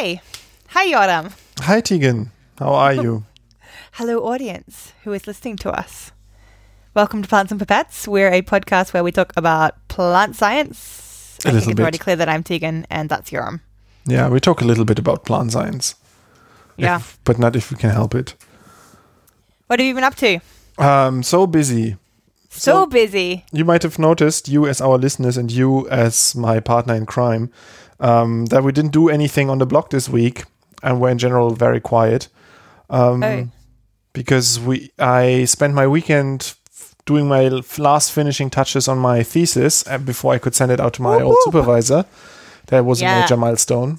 Hi. Hi, Yoram. Hi, Tegan. How are you? Hello, audience who is listening to us. Welcome to Plants and Pipettes. We're a podcast where we talk about plant science. A I little think it's bit. already clear that I'm Tegan and that's Yoram. Yeah, we talk a little bit about plant science. Yeah. If- but not if we can help it. What have you been up to? Um, so busy. So, So- busy. You might have noticed, you as our listeners and you as my partner in crime, um, that we didn't do anything on the blog this week and we're in general very quiet. Um, Oh. Because we, I spent my weekend f- doing my last finishing touches on my thesis uh, before I could send it out to my old supervisor. That was Yeah. a major milestone.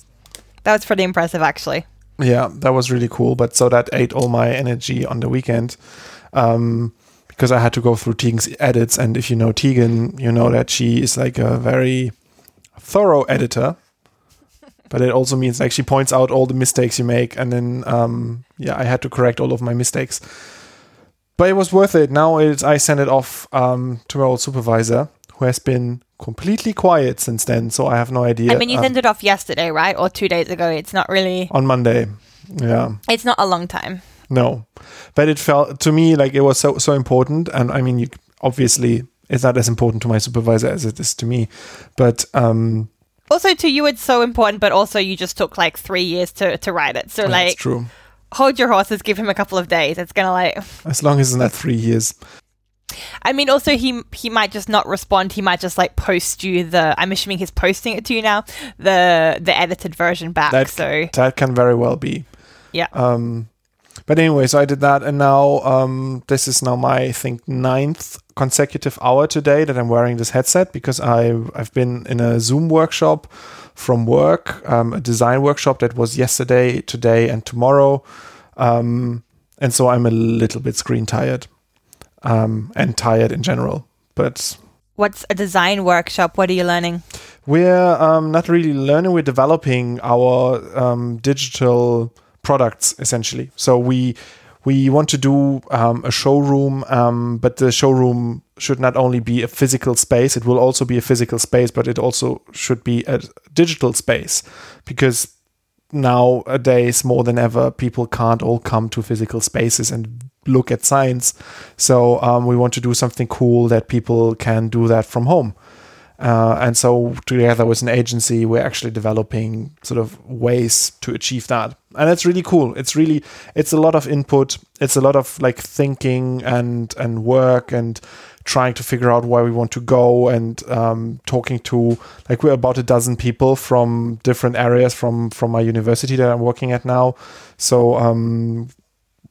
That was pretty impressive, actually. Yeah, that was really cool. But so that ate all my energy on the weekend um, because I had to go through Tegan's edits. And if you know Tegan, you know that she is like a very thorough editor. But it also means like she points out all the mistakes you make. And then, um, yeah, I had to correct all of my mistakes. But it was worth it. Now it's, I sent it off um, to my old supervisor who has been completely quiet since then. So I have no idea. I mean, you um, sent it off yesterday, right? Or two days ago. It's not really, on Monday. Yeah. it's not a long time. No, but it felt to me like it was so so important, and I mean, you obviously it's not as important to my supervisor as it is to me, but um, Also, to you, it's so important, but also you just took like three years to, to write it. So, that's like, true. hold your horses, give him a couple of days. It's gonna like, As long as it's not three years, I mean, also he he might just not respond. He might just like post you the. I'm assuming he's posting it to you now. The the edited version back. That- so that can very well be. yeah, Um, but anyway, so I did that, and now um, this is now my I think ninth consecutive hour today that I'm wearing this headset because I I've been in a Zoom workshop from work, um, a design workshop that was yesterday, today, and tomorrow, um, and so I'm a little bit screen tired, um, and tired in general, but. what's a design workshop? What are you learning? We're um, not really learning, we're developing our um, digital products essentially. So we we want to do um, a showroom, um, but the showroom should not only be a physical space, it will also be a physical space, but it also should be a digital space because nowadays more than ever people can't all come to physical spaces and look at science so um, we want to do something cool that people can do that from home uh, and so together with an agency we're actually developing sort of ways to achieve that. And it's really cool. It's really it's a lot of input. It's a lot of like thinking and and work and trying to figure out where we want to go and um, talking to like we're about a dozen people from different areas from from my university that i'm working at now. So um,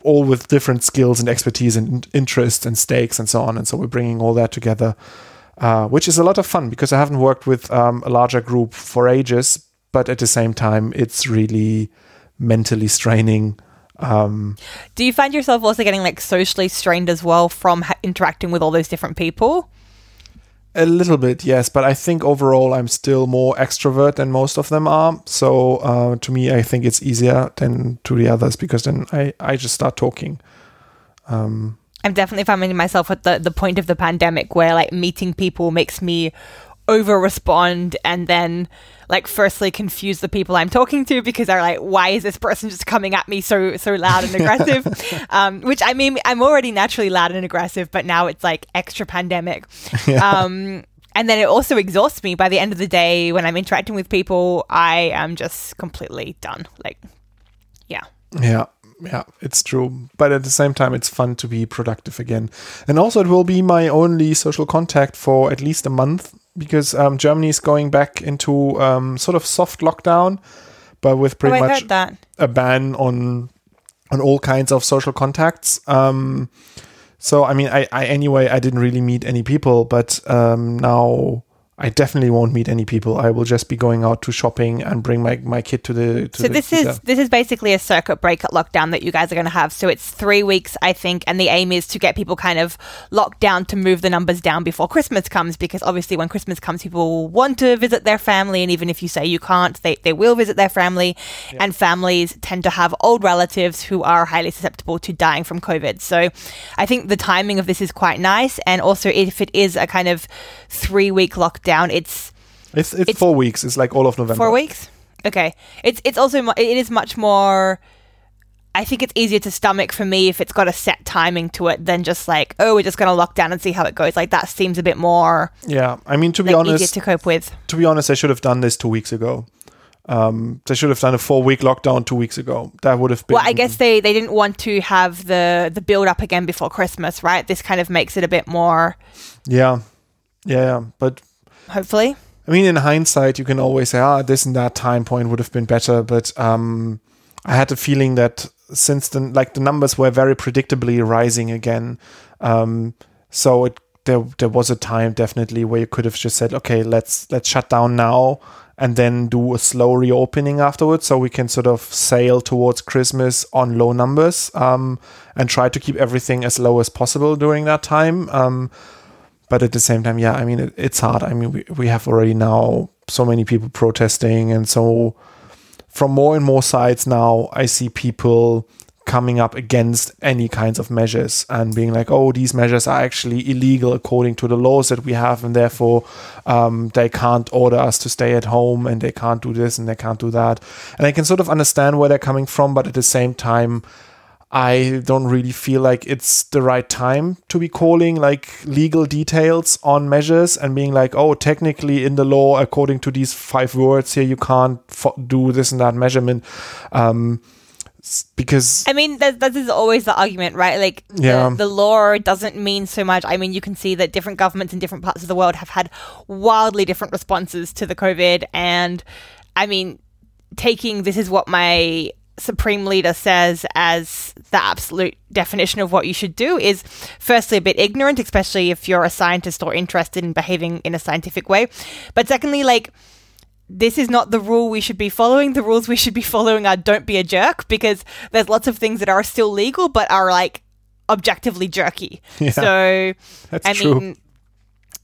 all with different skills and expertise and interests and stakes and so on. And so we're bringing all that together uh, which is a lot of fun because I haven't worked with um, a larger group for ages, but at the same time, it's really mentally straining. Um, Do you find yourself also getting like socially strained as well from ha- interacting with all those different people? a little bit, yes, but I think overall I'm still more extrovert than most of them are. So uh, to me, I think it's easier than to the others because then I, I just start talking. Um, I'm definitely finding myself at the, the point of the pandemic where like meeting people makes me over respond and then like firstly confuse the people I'm talking to because they're like, why is this person just coming at me so so loud and aggressive? um, which I mean I'm already naturally loud and aggressive, but now it's like extra pandemic. Um and then it also exhausts me by the end of the day when I'm interacting with people, I am just completely done. Like yeah. Yeah, yeah, it's true. But at the same time, it's fun to be productive again. And also, it will be my only social contact for at least a month because um, Germany is going back into um, sort of soft lockdown, but with Oh, pretty I much a ban on on all kinds of social contacts. Um, so I mean, I, I anyway, I didn't really meet any people, but um, now I definitely won't meet any people. I will just be going out to shopping and bring my, my kid to the. To So the this is this is basically a circuit breaker lockdown that you guys are going to have. So it's three weeks, I think, and the aim is to get people kind of locked down to move the numbers down before Christmas comes. Because obviously, when Christmas comes, people will want to visit their family, and even if you say you can't, they they will visit their family. And families tend to have old relatives who are highly susceptible to dying from COVID. So I think the timing of this is quite nice, and also if it is a kind of three week lockdown, it's It's, it's It's- four weeks. It's like all of November. four weeks. Okay. It's it's also it is much more. I think it's easier to stomach for me if it's got a set timing to it than just like oh we're just gonna lock down and see how it goes. Like that seems a bit more Yeah, I mean to be like, honest, to cope with. to be honest, I should have done this two weeks ago. Um, they should have done a four week lockdown two weeks ago. That would have been. Well, I guess they, they didn't want to have the the build up again before Christmas, right? This kind of makes it a bit more, Yeah, yeah. But hopefully. I mean, in hindsight, you can always say, ah, this and that time point would have been better. But um, I had the feeling that since the like the numbers were very predictably rising again, um, so it there there was a time definitely where you could have just said, okay, let's let's shut down now and then do a slow reopening afterwards, so we can sort of sail towards Christmas on low numbers um, and try to keep everything as low as possible during that time. Um, but at the same time, yeah, I mean, it, it's hard. I mean, we, we have already now so many people protesting, and so from more and more sides now, I see people coming up against any kinds of measures and being like, oh, these measures are actually illegal according to the laws that we have, and therefore um, they can't order us to stay at home, and they can't do this and they can't do that. And I can sort of understand where they're coming from, but at the same time, I don't really feel like it's the right time to be calling like legal details on measures and being like, oh, technically in the law, according to these five words here, you can't fo- do this and that measurement. Um, because I mean, that, that is always the argument, right? Like, Yeah. the, the law doesn't mean so much. I mean, you can see that different governments in different parts of the world have had wildly different responses to the COVID. And I mean, taking this is what my supreme leader says as the absolute definition of what you should do is firstly a bit ignorant, especially if you're a scientist or interested in behaving in a scientific way. But secondly, like, this is not the rule we should be following. The rules we should be following are don't be a jerk because there's lots of things that are still legal but are like objectively jerky. Yeah. So, that's I true.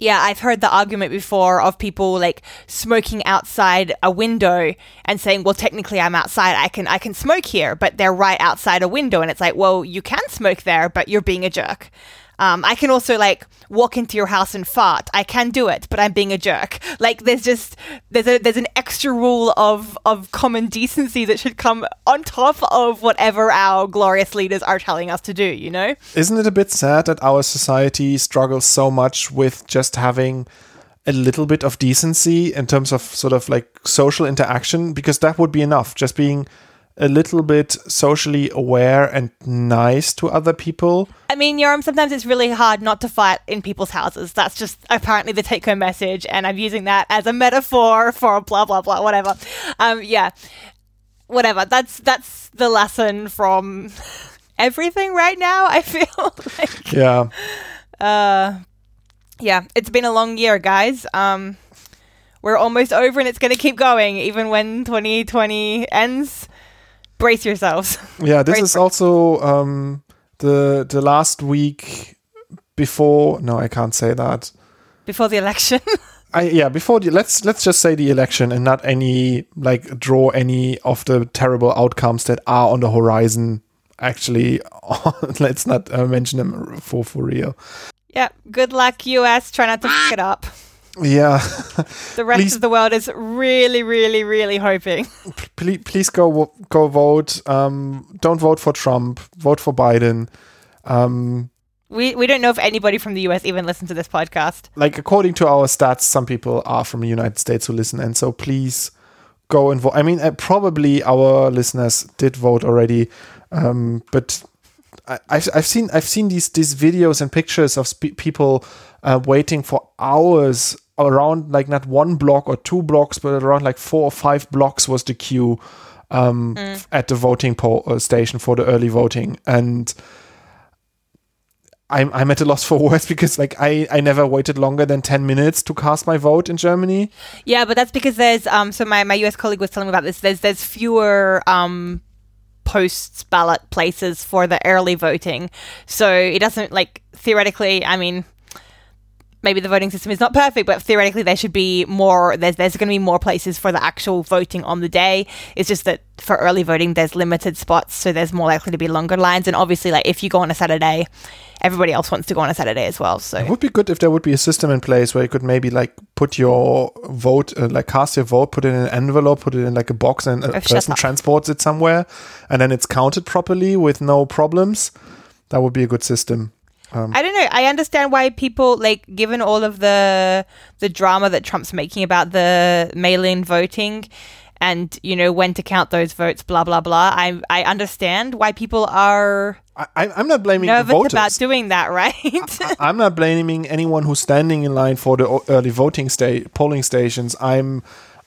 Yeah, I've heard the argument before of people like smoking outside a window and saying, "Well, technically, I'm outside. I can I can smoke here," but they're right outside a window, and it's like, "Well, you can smoke there, but you're being a jerk." Um, I can also like walk into your house and fart. I can do it, but I'm being a jerk. Like there's just there's a there's an extra rule of of common decency that should come on top of whatever our glorious leaders are telling us to do. You know? Isn't it a bit sad that our society struggles so much with just having a little bit of decency in terms of sort of like social interaction? Because that would be enough. Just being a little bit socially aware and nice to other people. I mean, Yoram, sometimes it's really hard not to fight in people's houses. That's just apparently the take home message, and I'm using that as a metaphor for blah blah blah, whatever. Um, yeah, whatever. That's that's the lesson from everything right now. I feel like, Yeah. uh, yeah, it's been a long year, guys. Um, we're almost over, and it's going to keep going even when 2020 ends. Brace yourselves. Yeah, this Great is also um, the the last week before. No, I can't say that. before the election. I yeah before the let's let's just say the election and not any like draw any of the terrible outcomes that are on the horizon. Actually, let's not uh, mention them for for real. yeah, good luck, US. Try not to fuck it up. Yeah, The rest Please- of the world is really, really, really hoping. please please go go vote. Um, don't vote for Trump. Vote for Biden. Um, We we don't know if anybody from the US even listens to this podcast. like according to our stats, some people are from the United States who listen, and so please go and vote. I mean, uh, probably our listeners did vote already, um, but I, I've I've seen I've seen these these videos and pictures of spe- people uh, waiting for hours around like not one block or two blocks, but around like four or five blocks was the queue um, f- at the voting po- uh, station for the early voting, and I'm I'm at a loss for words because like I I never waited longer than ten minutes to cast my vote in Germany. Yeah, but that's because there's um. So my, my US colleague was telling me about this. There's there's fewer um posts ballot places for the early voting, so it doesn't like theoretically. I mean, maybe the voting system is not perfect, but theoretically there should be more. There's there's going to be more places for the actual voting on the day. It's just that for early voting there's limited spots, so there's more likely to be longer lines. And obviously, like if you go on a Saturday, everybody else wants to go on a Saturday as well. So It would be good if there would be a system in place where you could maybe like put your vote, uh, like cast your vote, put it in an envelope, put it in like a box, and a Oh, person transports it somewhere, and then it's counted properly with no problems. That would be a good system. I don't know. I understand why people like, given all of the the drama that Trump's making about the mail-in voting, and you know when to count those votes, blah blah blah. I I understand why people are I, I'm not blaming the nervous voters. about doing that, right? I- I'm not blaming anyone who's standing in line for the early voting sta- polling stations. I'm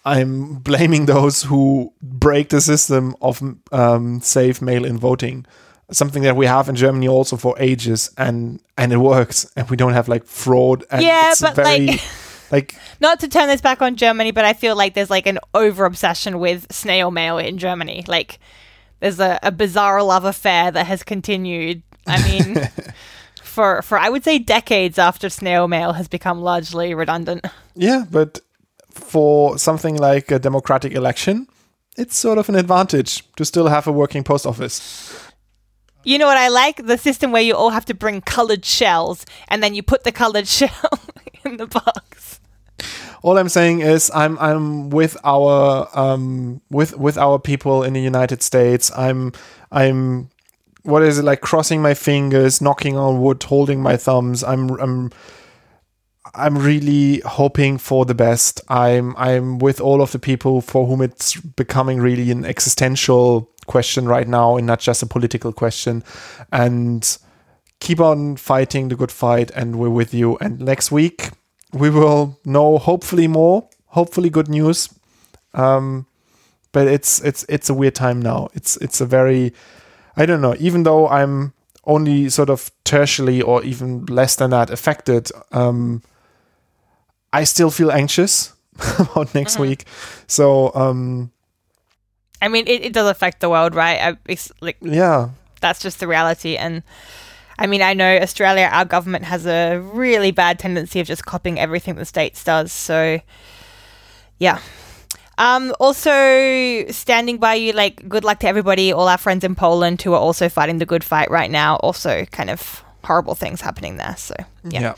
I'm blaming those who break the system of um, safe mail-in voting, something that we have in Germany also for ages, and and it works, and we don't have like fraud. And Yeah, it's but, very, like- like Not to turn this back on Germany, but I feel like there's like an over obsession with snail mail in Germany. Like there's a, a bizarre love affair that has continued. I mean, for for I would say decades after snail mail has become largely redundant. yeah, but for something like a democratic election, it's sort of an advantage to still have a working post office. You know what I like? The system where you all have to bring colored shells and then you put the colored shell in the box. all I'm saying is I'm I'm with our um with with our people in the United States. I'm I'm what is it like crossing my fingers, knocking on wood, holding my thumbs. I'm I'm I'm really hoping for the best. I'm I'm with all of the people for whom it's becoming really an existential question right now and not just a political question. And keep on fighting the good fight and we're with you. And next week we will know hopefully more, hopefully good news. Um, but it's it's it's a weird time now. It's it's a very I don't know. Even though I'm only sort of tertially or even less than that affected, um, I still feel anxious about next week. So um, I mean, it, it does affect the world, right? I, it's like yeah, that's just the reality. And I mean, I know Australia, our government has a really bad tendency of just copying everything the states does. So, yeah. Um, also, standing by you, like, good luck to everybody, all our friends in Poland who are also fighting the good fight right now. Also, kind of horrible things happening there. So, yeah. yeah.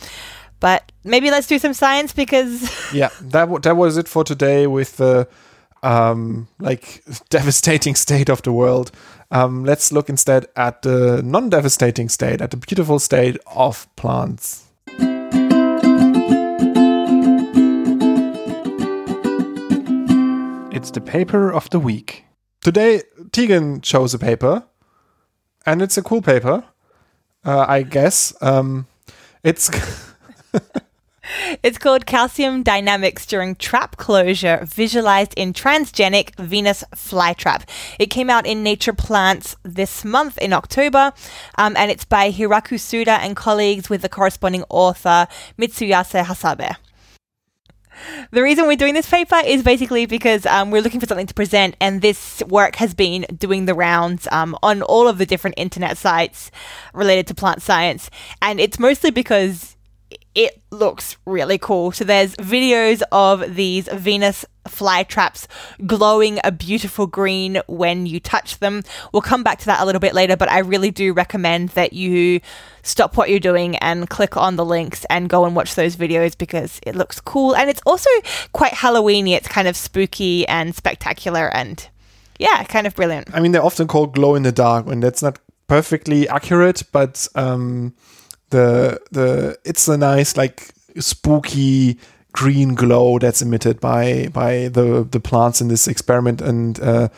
But maybe let's do some science because yeah that w- that was it for today with the um like devastating state of the world. Um let's look instead at the non-devastating state at the beautiful state of plants. It's the paper of the week. Today tegan chose a paper and it's a cool paper uh, i guess. Um it's It's called Calcium Dynamics During Trap Closure, visualized in transgenic Venus flytrap. It came out in Nature Plants this month in October, um, and it's by Hiraku Suda and colleagues with the corresponding author Mitsuyasu Hasebe. The reason we're doing this paper is basically because um, we're looking for something to present, and this work has been doing the rounds um, on all of the different internet sites related to plant science. And it's mostly because it looks really cool. So there's videos of these Venus flytraps glowing a beautiful green when you touch them. We'll come back to that a little bit later, but I really do recommend that you stop what you're doing and click on the links and go and watch those videos because it looks cool and it's also quite Halloweeny. It's kind of spooky and spectacular and yeah, kind of brilliant. I mean, they're often called glow in the dark, and that's not perfectly accurate, but um, the the it's a nice like spooky green glow that's emitted by by the the plants in this experiment, and uh,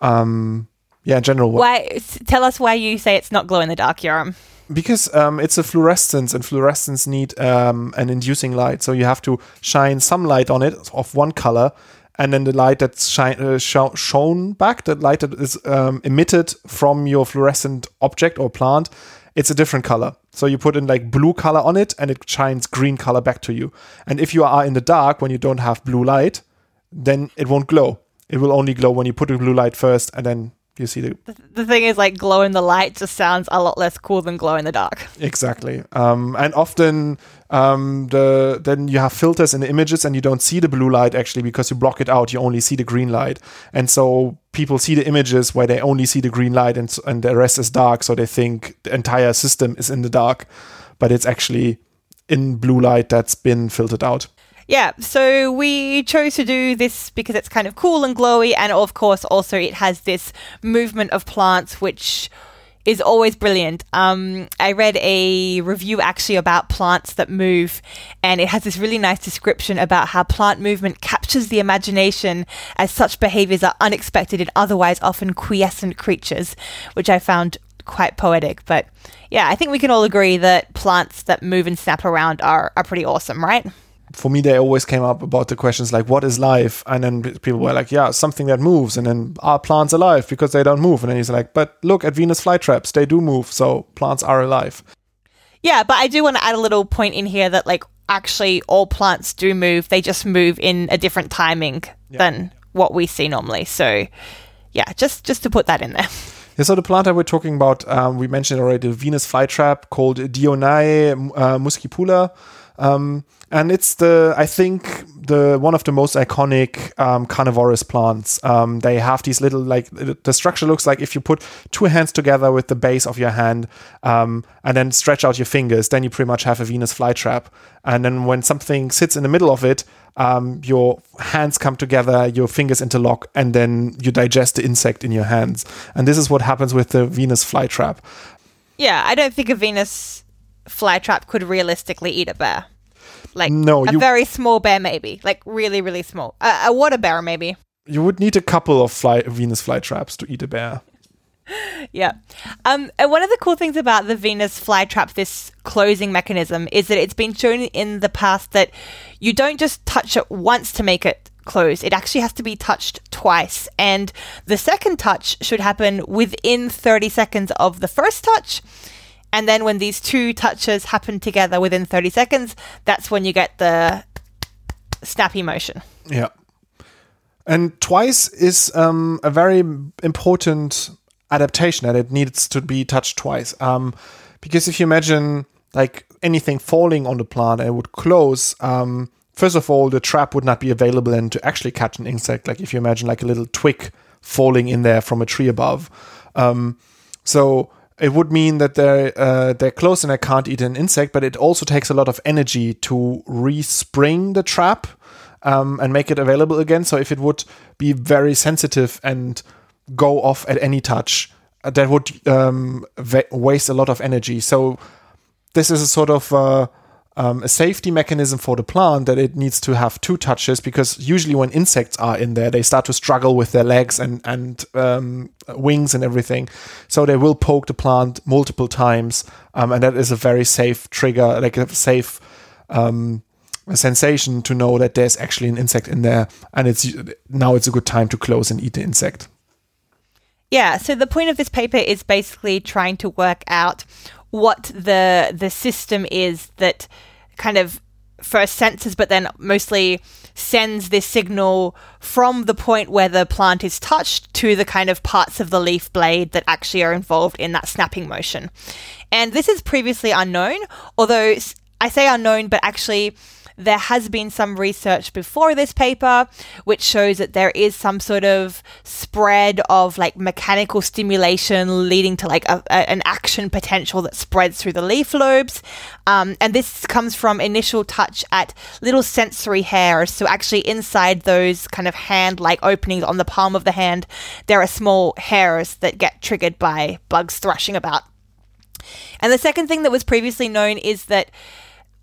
um, yeah, in general, Why? Tell us why you say it's not glow in the dark, Yoram. because um, it's a fluorescence and fluorescence need um, an inducing light so you have to shine some light on it of one color and then the light that's shine, uh, sho- shown back the light that is um, emitted from your fluorescent object or plant it's a different color. So you put in like blue color on it and it shines green color back to you. And if you are in the dark when you don't have blue light then it won't glow. It will only glow when you put a blue light first and then You see the The thing is, like, glow in the light just sounds a lot less cool than glow in the dark. exactly, um, and often um, the then you have filters in the images, and you don't see the blue light actually because you block it out. You only see the green light, and so people see the images where they only see the green light, and and the rest is dark. So they think the entire system is in the dark, but it's actually in blue light that's been filtered out. Yeah, so we chose to do this because it's kind of cool and glowy, and of course, also it has this movement of plants, which is always brilliant. Um, I read a review actually about plants that move, and it has this really nice description about how plant movement captures the imagination as such behaviors are unexpected in otherwise often quiescent creatures, which I found quite poetic. But yeah, I think we can all agree that plants that move and snap around are, are pretty awesome, right? For me, they always came up about the questions like, "What is life?" And then people were like, "Yeah, something that moves." And then, "Are plants alive because they don't move?" And then he's like, "But look at Venus flytraps; they do move, so plants are alive." Yeah, but I do want to add a little point in here that like actually all plants do move. They just move in a different timing than what we see normally. So yeah, just just to put that in there. Yeah, so the plant that we're talking about, um, we mentioned already, the Venus flytrap called Dionaea uh, muscipula. Um, and it's the, I think, the one of the most iconic um, carnivorous plants. Um, they have these little, like, the structure looks like if you put two hands together with the base of your hand um, and then stretch out your fingers, then you pretty much have a Venus flytrap. And then when something sits in the middle of it, um, your hands come together, your fingers interlock, and then you digest the insect in your hands. And this is what happens with the Venus flytrap. Yeah, I don't think a Venus flytrap could realistically eat a bear. Like No, a you- very small bear, maybe. Like really, really small. Uh, a water bear, maybe. You would need a couple of fly, Venus flytraps to eat a bear. Yeah. Um, and one of the cool things about the Venus flytrap, this closing mechanism, is that it's been shown in the past that you don't just touch it once to make it close. It actually has to be touched twice. And the second touch should happen within 30 seconds of the first touch. And then when these two touches happen together within 30 seconds, that's when you get the snappy motion. Yeah. And twice is um, a very important adaptation that it needs to be touched twice. Um, because if you imagine like anything falling on the plant and it would close, um, first of all, the trap would not be available and to actually catch an insect. Like if you imagine like a little twig falling in there from a tree above. Um, so it would mean that they're uh, they're close and I can't eat an insect, but it also takes a lot of energy to respring the trap um, and make it available again. So if it would be very sensitive and go off at any touch, uh, that would um, va- waste a lot of energy. So this is a sort of uh, um, a safety mechanism for the plant that it needs to have two touches because usually when insects are in there, they start to struggle with their legs and and um, wings and everything. So they will poke the plant multiple times, um, and that is a very safe trigger, like a safe um, sensation to know that there's actually an insect in there, and it's now it's a good time to close and eat the insect. Yeah, so the point of this paper is basically trying to work out what the the system is that kind of first senses but then mostly sends this signal from the point where the plant is touched to the kind of parts of the leaf blade that actually are involved in that snapping motion. And this is previously unknown, although I say unknown, but actually there has been some research before this paper which shows that there is some sort of spread of like mechanical stimulation leading to like a, a- an action potential that spreads through the leaf lobes. Um, and this comes from initial touch at little sensory hairs. So actually inside those kind of hand like openings on the palm of the hand there are small hairs that get triggered by bugs thrashing about. And the second thing that was previously known is that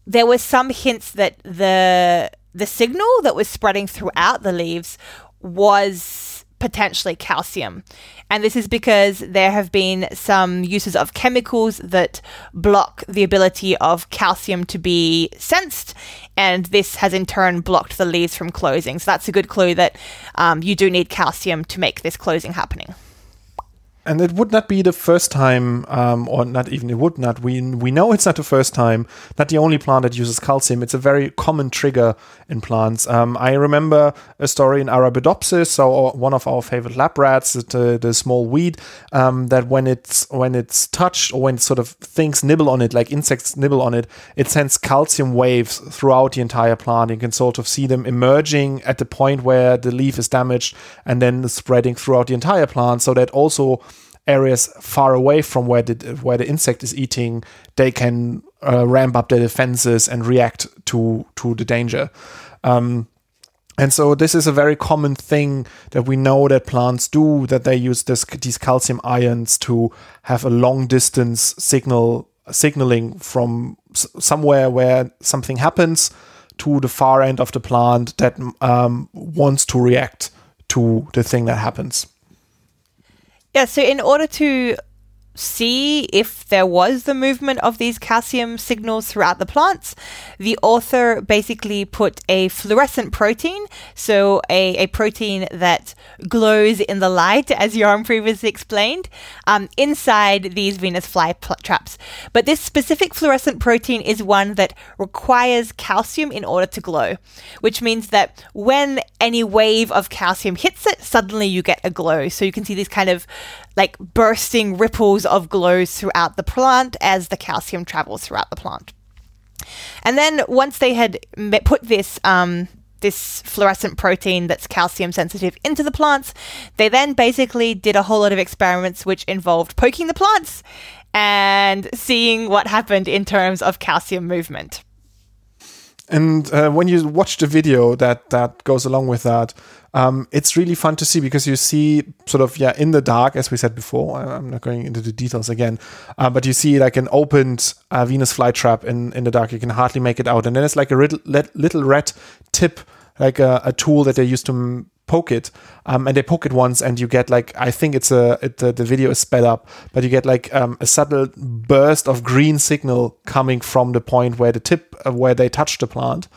there were some hints that the the signal that was spreading throughout the leaves was potentially calcium. And this is because there have been some uses of chemicals that block the ability of calcium to be sensed, and this has in turn blocked the leaves from closing. So that's a good clue that um, you do need calcium to make this closing happening. And it would not be the first time, um, or not even it would not. We we know it's not the first time. Not the only plant that uses calcium. It's a very common trigger in plants. Um, I remember a story in Arabidopsis, so one of our favorite lab rats, the, the small weed, um, that when it's when it's touched or when sort of things nibble on it, like insects nibble on it, it sends calcium waves throughout the entire plant. You can sort of see them emerging at the point where the leaf is damaged and then spreading throughout the entire plant, so that also areas far away from where the where the insect is eating, they can uh, ramp up their defenses and react to to the danger. Um, and so this is a very common thing that we know that plants do that they use this, these calcium ions to have a long distance signal signaling from somewhere where something happens to the far end of the plant that um, wants to react to the thing that happens. Yeah, so in order to see if there was the movement of these calcium signals throughout the plants. The author basically put a fluorescent protein, so a, a protein that glows in the light, as Joram previously explained, um, inside these Venus fly pl- traps. But this specific fluorescent protein is one that requires calcium in order to glow, which means that when any wave of calcium hits it, suddenly you get a glow. So you can see these kind of like bursting ripples of glows throughout the plant as the calcium travels throughout the plant. And then once they had put this um, this fluorescent protein that's calcium sensitive into the plants, they then basically did a whole lot of experiments which involved poking the plants and seeing what happened in terms of calcium movement. And uh, when you watch the video that that goes along with that, um, it's really fun to see because you see sort of yeah in the dark, as we said before. I'm not going into the details again, uh, but you see like an opened uh, Venus flytrap in in the dark. You can hardly make it out, and then it's like a little little red tip, like a, a tool that they use to poke it um, and they poke it once and you get like i think it's a it, the, the video is sped up but you get like um, a subtle burst of green signal coming from the point where the tip uh, where they touch the plant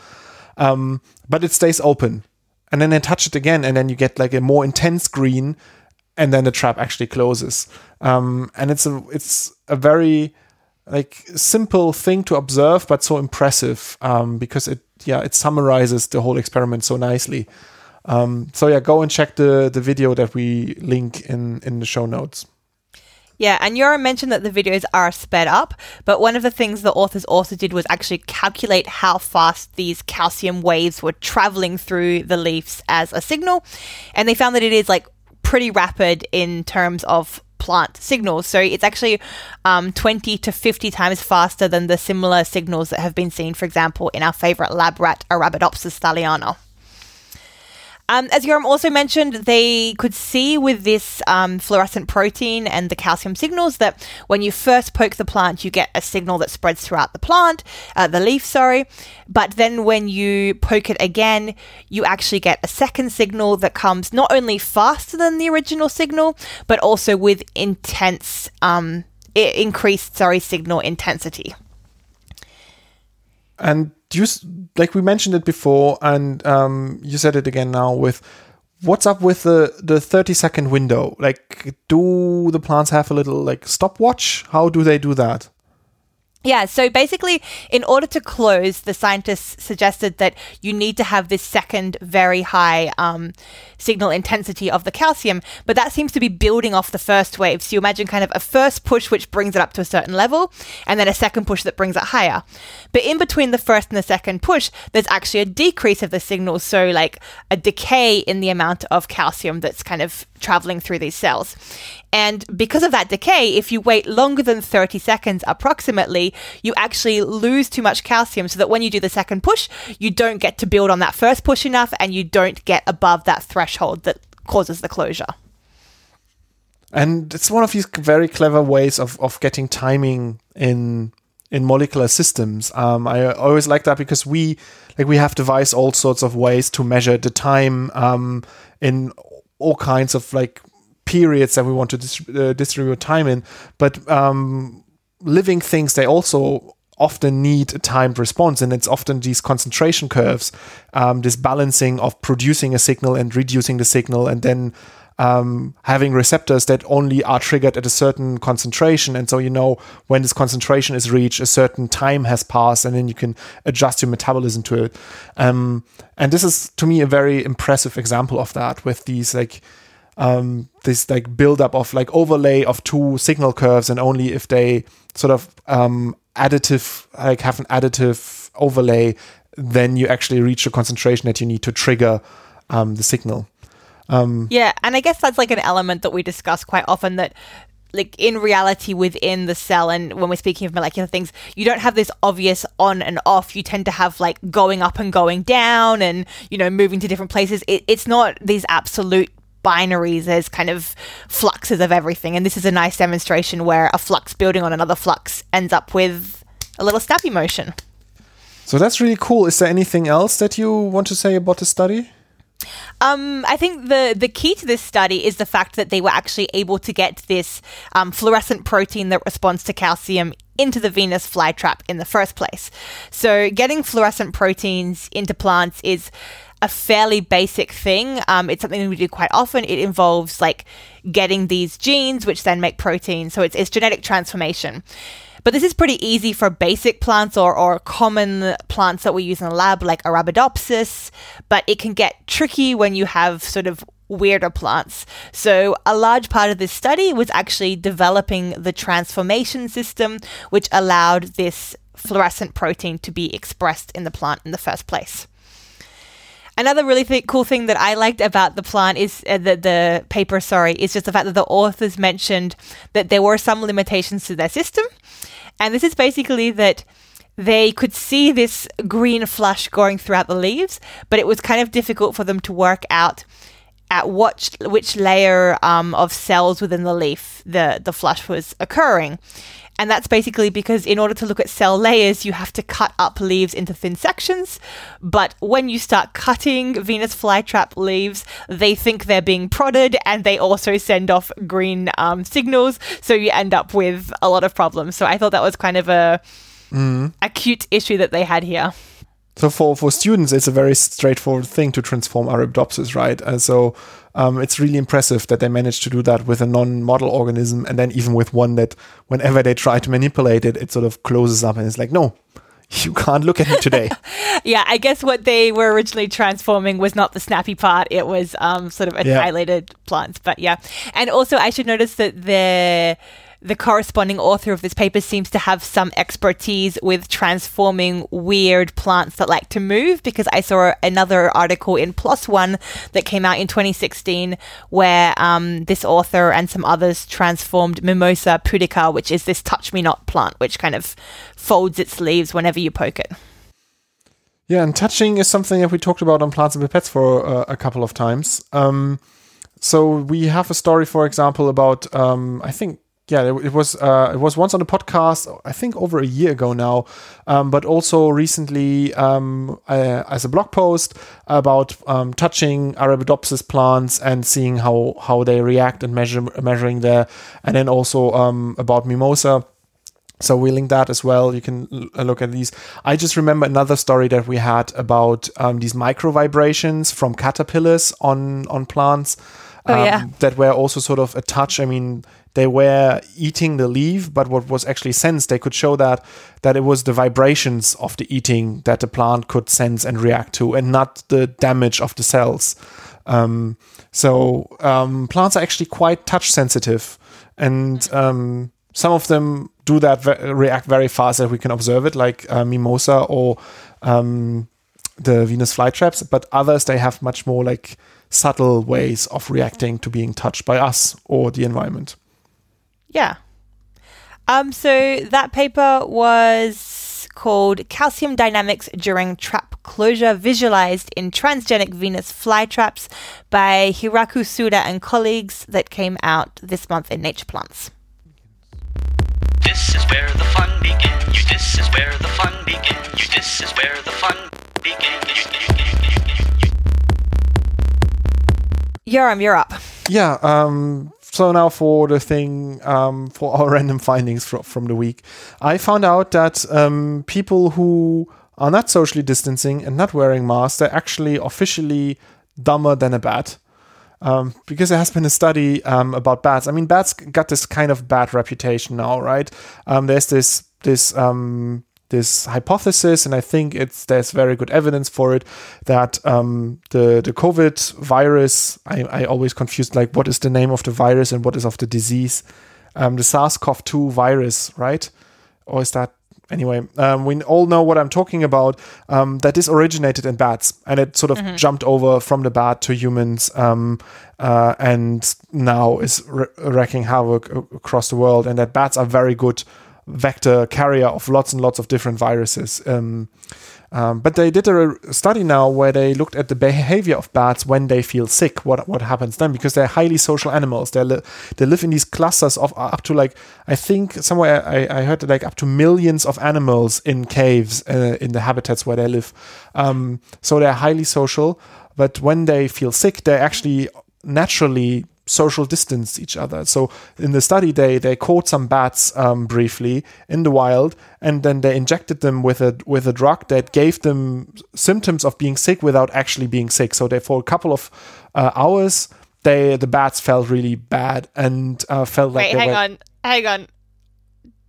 um, but it stays open and then they touch it again and then you get like a more intense green and then the trap actually closes um, and it's a it's a very like simple thing to observe but so impressive um, because it yeah it summarizes the whole experiment so nicely um, so yeah, go and check the the video that we link in in the show notes. Yeah, and Joram mentioned that the videos are sped up, but one of the things the authors also did was actually calculate how fast these calcium waves were traveling through the leaves as a signal, and they found that it is like pretty rapid in terms of plant signals. So it's actually um, 20 to 50 times faster than the similar signals that have been seen, for example, in our favorite lab rat, Arabidopsis thaliana. Um, as Joram also mentioned, they could see with this um, fluorescent protein and the calcium signals that when you first poke the plant, you get a signal that spreads throughout the plant, uh, the leaf, sorry. But then when you poke it again, you actually get a second signal that comes not only faster than the original signal, but also with intense, um, increased, sorry, signal intensity. And you like we mentioned it before, and um, you said it again now with what's up with the the 30 second window? Like do the plants have a little like stopwatch? How do they do that yeah, so basically, in order to close, the scientists suggested that you need to have this second very high um, signal intensity of the calcium, but that seems to be building off the first wave. So you imagine kind of a first push which brings it up to a certain level, and then a second push that brings it higher. But in between the first and the second push, there's actually a decrease of the signal, so like a decay in the amount of calcium that's kind of traveling through these cells. And because of that decay, if you wait longer than 30 seconds approximately, you actually lose too much calcium so that when you do the second push, you don't get to build on that first push enough and you don't get above that threshold that causes the closure. And it's one of these very clever ways of, of getting timing in in molecular systems. Um, I always like that because we like we have devised all sorts of ways to measure the time um, in all kinds of like periods that we want to dis- uh, distribute time in. But um, living things, they also often need a timed response, and it's often these concentration curves, um, this balancing of producing a signal and reducing the signal, and then um, having receptors that only are triggered at a certain concentration. And so you know when this concentration is reached, a certain time has passed, and then you can adjust your metabolism to it. Um, and this is to me a very impressive example of that with these like um, this like buildup of like overlay of two signal curves, and only if they sort of um, additive like have an additive overlay, then you actually reach the concentration that you need to trigger um, the signal. Um, yeah, and I guess that's like an element that we discuss quite often that like in reality within the cell and when we're speaking of molecular things you don't have this obvious on and off you tend to have like going up and going down and you know moving to different places it, it's not these absolute binaries as kind of fluxes of everything. And this is a nice demonstration where a flux building on another flux ends up with a little snappy motion. So that's really cool. Is there anything else that you want to say about the study um, I think the the key to this study is the fact that they were actually able to get this um, fluorescent protein that responds to calcium into the Venus flytrap in the first place. So, getting fluorescent proteins into plants is a fairly basic thing. Um, it's something we do quite often. It involves like getting these genes, which then make protein. So, it's, it's genetic transformation. But this is pretty easy for basic plants or, or common plants that we use in the lab, like Arabidopsis, but it can get tricky when you have sort of weirder plants. So, a large part of this study was actually developing the transformation system, which allowed this fluorescent protein to be expressed in the plant in the first place. Another really th- cool thing that I liked about the plant is uh, the, the paper, sorry, is just the fact that the authors mentioned that there were some limitations to their system. And this is basically that they could see this green flush going throughout the leaves, but it was kind of difficult for them to work out at what which layer um, of cells within the leaf the the flush was occurring. And that's basically because in order to look at cell layers, you have to cut up leaves into thin sections. But when you start cutting Venus flytrap leaves, they think they're being prodded and they also send off green um, signals. So you end up with a lot of problems. So I thought that was kind of a mm. acute issue that they had here. So for, for students, it's a very straightforward thing to transform Arabidopsis, right? And so um, it's really impressive that they managed to do that with a non-model organism, and then even with one that, whenever they try to manipulate it, it sort of closes up and it's like, no, you can't look at it today. yeah, I guess what they were originally transforming was not the snappy part; it was um, sort of annihilated yeah. plants. But yeah, and also I should notice that the the corresponding author of this paper seems to have some expertise with transforming weird plants that like to move because I saw another article in One that came out in 2016 where um, this author and some others transformed Mimosa pudica, which is this touch me not plant, which kind of folds its leaves whenever you poke it. Yeah, and touching is something that we talked about on Plants and Pipettes for uh, a couple of times. Um, so we have a story, for example, about um, I think yeah, it, was uh, it was once on a podcast, I think over a year ago now, um, but also recently um, uh, as a blog post about um, touching Arabidopsis plants and seeing how how they react and measure measuring there, and then also um, about mimosa. So we link that as well. You can look at these. I just remember another story that we had about um, these micro vibrations from caterpillars on on plants. Oh, yeah. Um, that were also sort of a touch. I mean, they were eating the leaf, but what was actually sensed, they could show that that it was the vibrations of the eating that the plant could sense and react to, and not the damage of the cells. Um, so um, plants are actually quite touch sensitive, and um, some of them do that ve- react very fast that we can observe it, like uh, mimosa or um, the Venus flytraps. But others they have much more like subtle ways of reacting to being touched by us or the environment. Yeah. Um, so that paper was called Calcium Dynamics During Trap Closure Visualized in Transgenic Venus Flytraps by Hiraku Suda and colleagues that came out this month in Nature Plants. This is where the fun begins. You, this is where the fun begins. You, this is where the fun begins. Yoram, you're up. Yeah, um, so now for the thing um, for our random findings from, from the week i found out that um, people who are not socially distancing and not wearing masks they're actually officially dumber than a bat um, because there has been a study um, about bats. I mean, bats got this kind of bad reputation now, right? Um, there's this this um, this hypothesis, and I think it's there's very good evidence for it that um, the the COVID virus. I, I always confused like what is the name of the virus and what is of the disease. Um, the SARS-CoV-2 virus, right? Or is that anyway, um, we all know what I'm talking about. Um, that this originated in bats, and it sort of mm-hmm. jumped over from the bat to humans, um, uh, and now is wreaking havoc across the world. And that bats are very good vector carrier of lots and lots of different viruses. Um, um, but they did a study now where they looked at the behavior of bats when they feel sick. What what happens then? Because they're highly social animals. They li- they live in these clusters of up to like I think somewhere I, I heard like up to millions of animals in caves uh, in the habitats where they live. Um, so they're highly social. But when they feel sick, they actually naturally social distance each other. So in the study, they they caught some bats um, briefly in the wild, and then they injected them with a with a drug that gave them symptoms of being sick without actually being sick. So they for a couple of uh, hours, they the bats felt really bad and uh, felt like. Wait, hang were, on, hang on.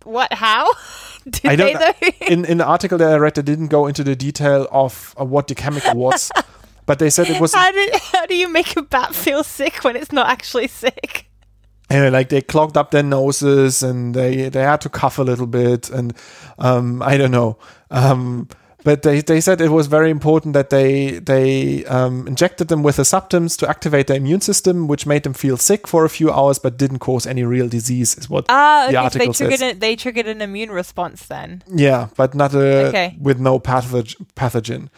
What? How? Did I don't. They, in in the article that I read, they didn't go into the detail of uh, what the chemical was. But they said it was. How do, how do you make a bat feel sick when it's not actually sick? And like they clogged up their noses and they they had to cough a little bit and um, I don't know. Um, but they, they said it was very important that they they um, injected them with a substance to activate their immune system, which made them feel sick for a few hours, but didn't cause any real disease. Is what ah, okay, the article so they triggered says. They triggered an immune response then. Yeah, but not a Okay. with no pathog- pathogen.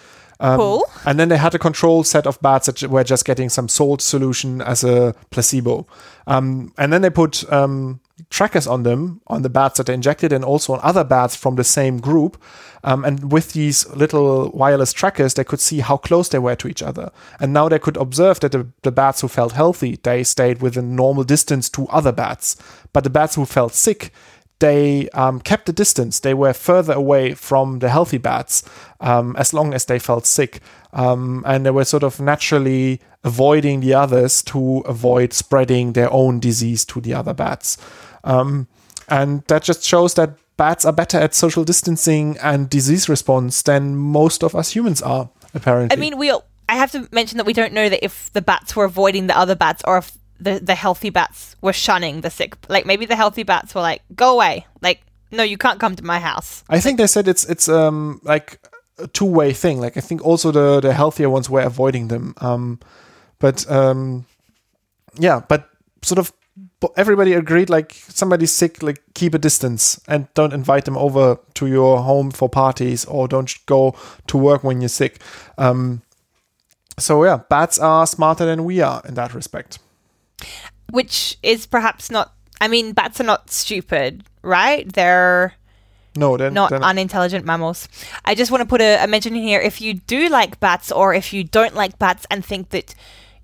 Um, Cool. And then they had a control set of bats that were just getting some salt solution as a placebo. Um, and then they put um, trackers on them, on the bats that they injected, and also on other bats from the same group. Um, and with these little wireless trackers, they could see how close they were to each other. And now they could observe that the, the bats who felt healthy, they stayed within normal distance to other bats. But the bats who felt sick, they um, kept the distance. They were further away from the healthy bats um, as long as they felt sick. Um, and they were sort of naturally avoiding the others to avoid spreading their own disease to the other bats. Um, and that just shows that bats are better at social distancing and disease response than most of us humans are, apparently. I mean, we. All- I have to mention that we don't know that if the bats were avoiding the other bats or if the the healthy bats were shunning the sick. Like maybe the healthy bats were like, "Go away!" Like, no, you can't come to my house. I think they said it's it's um like a two way thing. Like I think also the the healthier ones were avoiding them. Um, but um, yeah, but sort of everybody agreed like somebody's sick, like keep a distance and don't invite them over to your home for parties or don't go to work when you're sick. Um, so yeah, bats are smarter than we are in that respect. Which is perhaps not. I mean, bats are not stupid, right? They're No, they're not they're unintelligent mammals. I just want to put a, a mention in here. If you do like bats, or if you don't like bats and think that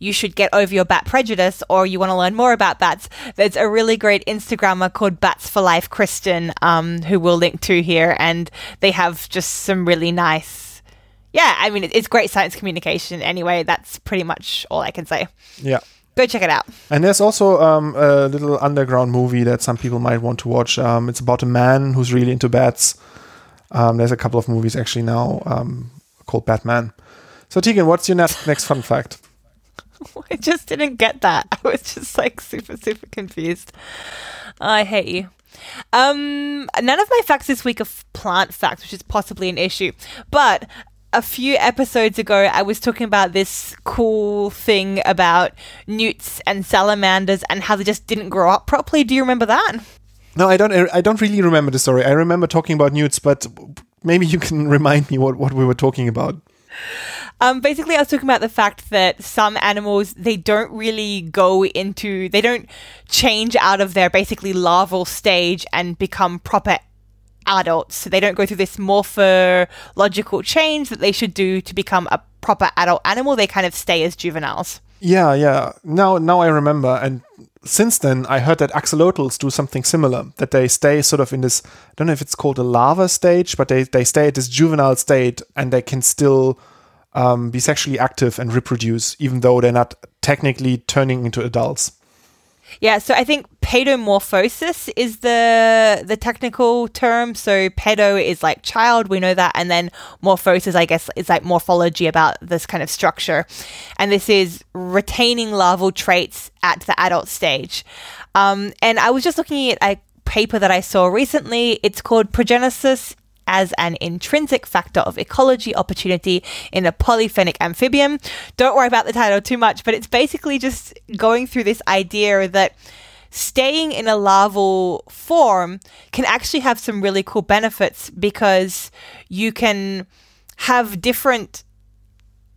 you should get over your bat prejudice, or you want to learn more about bats, there's a really great Instagrammer called Bats for Life, Kristen, um, who we'll link to here, and they have just some really nice. Yeah, I mean, it's great science communication. Anyway, that's pretty much all I can say. yeah. Go check it out. And there's also um, a little underground movie that some people might want to watch. Um, it's about a man who's really into bats. Um, there's a couple of movies actually now um, called Batman. So Tegan, what's your next next fun fact? I just didn't get that. I was just like super, super confused. I hate you. Um, none of my facts this week are f- plant facts, which is possibly an issue. But a few episodes ago, I was talking about this cool thing about newts and salamanders and how they just didn't grow up properly. Do you remember that? No, I don't. I don't really remember the story. I remember talking about newts, but maybe you can remind me what, what we were talking about. Um, basically, I was talking about the fact that some animals they don't really go into, they don't change out of their basically larval stage and become proper adults. So they don't go through this morphological change that they should do to become a proper adult animal. They kind of stay as juveniles. Yeah, yeah. Now, now I remember. And since then, I heard that axolotls do something similar. That they stay sort of in this. I don't know if it's called a larva stage, but they they stay at this juvenile state, and they can still um, be sexually active and reproduce, even though they're not technically turning into adults. Yeah, so I think pedomorphosis is the the technical term. So pedo is like child, we know that, and then morphosis, I guess, is like morphology about this kind of structure, and this is retaining larval traits at the adult stage. Um, and I was just looking at a paper that I saw recently. It's called Progenesis as an intrinsic factor of ecology opportunity in a polyphenic amphibian. Don't worry about the title too much, but it's basically just going through this idea that staying in a larval form can actually have some really cool benefits because you can have different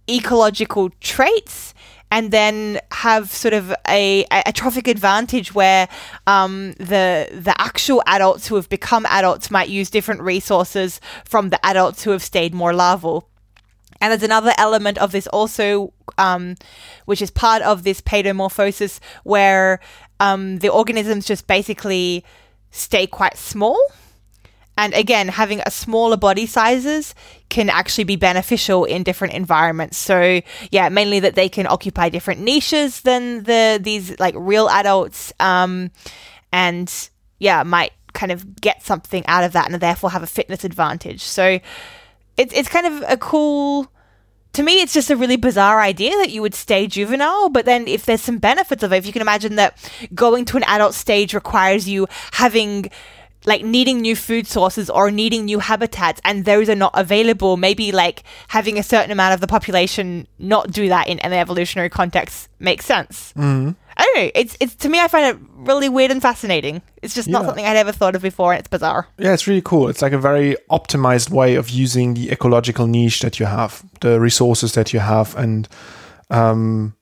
ecological traits and then have sort of a, a trophic advantage where um, the the actual adults who have become adults might use different resources from the adults who have stayed more larval. And there's another element of this also, um, which is part of this paedomorphosis, where um, the organisms just basically stay quite small and again, having a smaller body sizes can actually be beneficial in different environments. So yeah, mainly that they can occupy different niches than the these like real adults, um, and yeah, might kind of get something out of that, and therefore have a fitness advantage. So it's it's kind of a cool. To me, it's just a really bizarre idea that you would stay juvenile, but then if there's some benefits of it, if you can imagine that going to an adult stage requires you having like needing new food sources or needing new habitats and those are not available maybe like having a certain amount of the population not do that in an evolutionary context makes sense. Mm-hmm. i don't know it's it's to me i find it really weird and fascinating. It's just yeah. not something i'd ever thought of before and it's bizarre. Yeah it's really cool. It's like a very optimized way of using the ecological niche that you have the resources that you have and um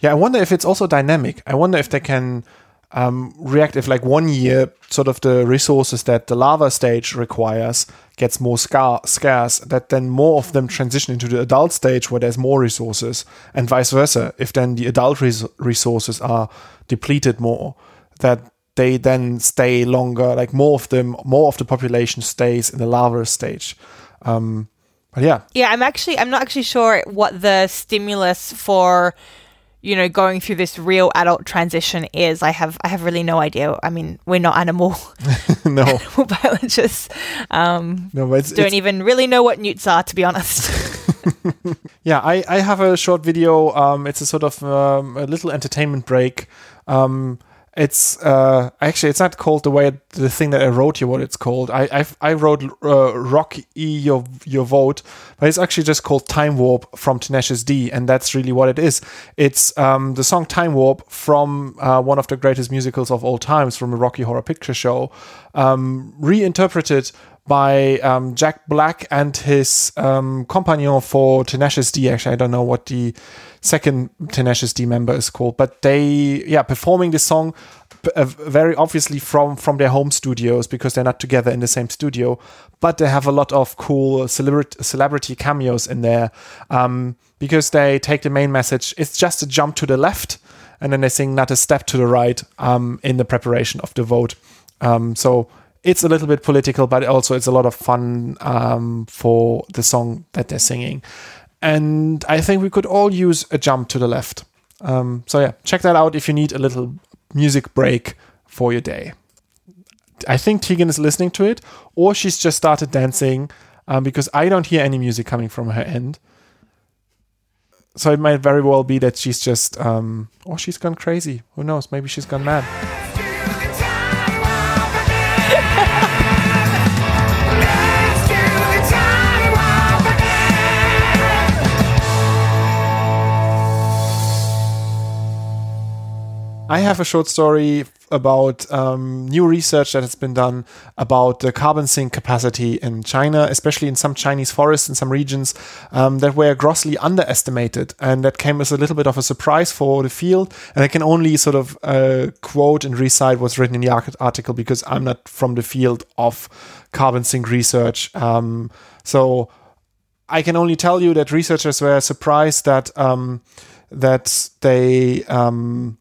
yeah i wonder if it's also dynamic. I wonder if they can um, react if like one year sort of the resources that the larva stage requires gets more scar- scarce that then more of them transition into the adult stage where there's more resources and vice versa. If then the adult res- resources are depleted more that they then stay longer like more of them more of the population stays in the larva stage. Um, but yeah. Yeah i'm actually i'm not actually sure what the stimulus for you know going through this real adult transition is i have i have really no idea. I mean we're not animal no. animal biologists um no but don't it's, even really know what newts are to be honest. Yeah i i have a short video um it's a sort of um, a little entertainment break. Um it's uh, actually it's not called the way the thing that I wrote here. What it's called? I I've, i wrote uh, "Rock E Your Your Vote," but it's actually just called "Time Warp" from Tenacious D, and that's really what it is. It's um, the song "Time Warp" from uh, one of the greatest musicals of all times, from a Rocky Horror Picture Show, um, reinterpreted by um, Jack Black and his um, companion for Tenacious D. Actually, I don't know what the second Tenacious D member is called, but they, yeah, performing the song uh, very obviously from from their home studios because they're not together in the same studio, but they have a lot of cool celebrity celebrity cameos in there um, because they take the main message. It's just a jump to the left, and then they sing not a step to the right um, in the preparation of the vote. Um, so it's a little bit political, but also it's a lot of fun um, for the song that they're singing. And I think we could all use a jump to the left. Um, so yeah, check that out if you need a little music break for your day. I think Tegan is listening to it, or she's just started dancing um, because I don't hear any music coming from her end. So it might very well be that she's just, um, or she's gone crazy. Who knows? Maybe she's gone mad. I have a short story about um, new research that has been done about the carbon sink capacity in China, especially in some Chinese forests in some regions um, that were grossly underestimated. And that came as a little bit of a surprise for the field. And I can only sort of uh, quote and recite what's written in the article because I'm not from the field of carbon sink research. Um, so I can only tell you that researchers were surprised that um, that they um,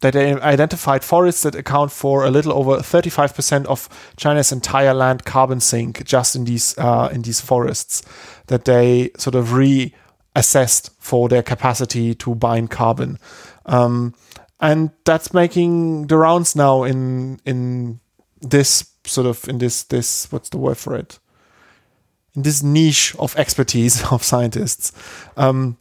that they identified forests that account for a little over 35% of China's entire land carbon sink just in these uh, in these forests that they sort of reassessed for their capacity to bind carbon. Um, and that's making the rounds now in in this sort of in this this what's the word for it in this niche of expertise of scientists um,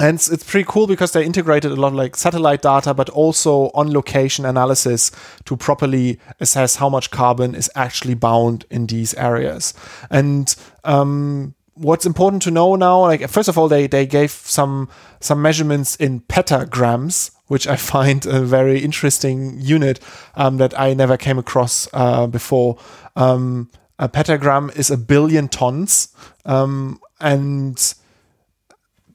and it's, it's, pretty cool because they integrated a lot of like satellite data but also on location analysis to properly assess how much carbon is actually bound in these areas. And um, what's important to know now like first of all they they gave some some measurements in petagrams which i find a very interesting unit um, that i never came across uh, before. Um, a petagram is a billion tons um, and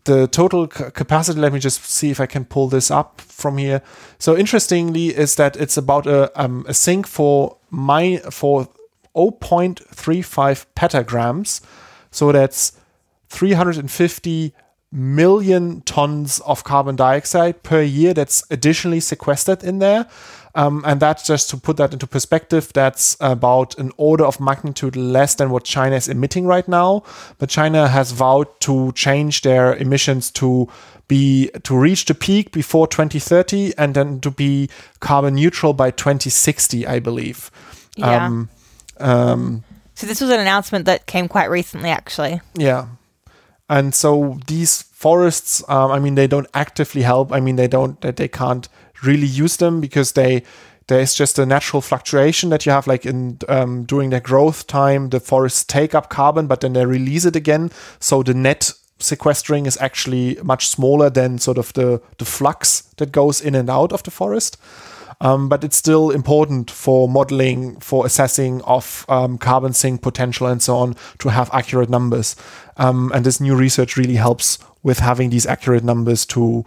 the total capacity let me just see if i can pull this up from here so interestingly is that it's about a, um, a sink for my for 0.35 petagrams so that's 350 million tons of carbon dioxide per year that's additionally sequestered in there. Um, and that's just to put that into perspective, that's about an order of magnitude less than what China is emitting right now. But China has vowed to change their emissions to be to reach the peak before 2030 and then to be carbon neutral by 2060, I believe. Yeah. Um, um, so this was an announcement that came quite recently, actually. Yeah, and so these forests, um, I mean, they don't actively help. I mean, they don't, they can't really use them because they there's just a natural fluctuation that you have like in um, during their growth time the forests take up carbon but then they release it again so the net sequestering is actually much smaller than sort of the the flux that goes in and out of the forest um, but it's still important for modeling, for assessing of um, carbon sink potential and so on to have accurate numbers. Um, and this new research really helps with having these accurate numbers to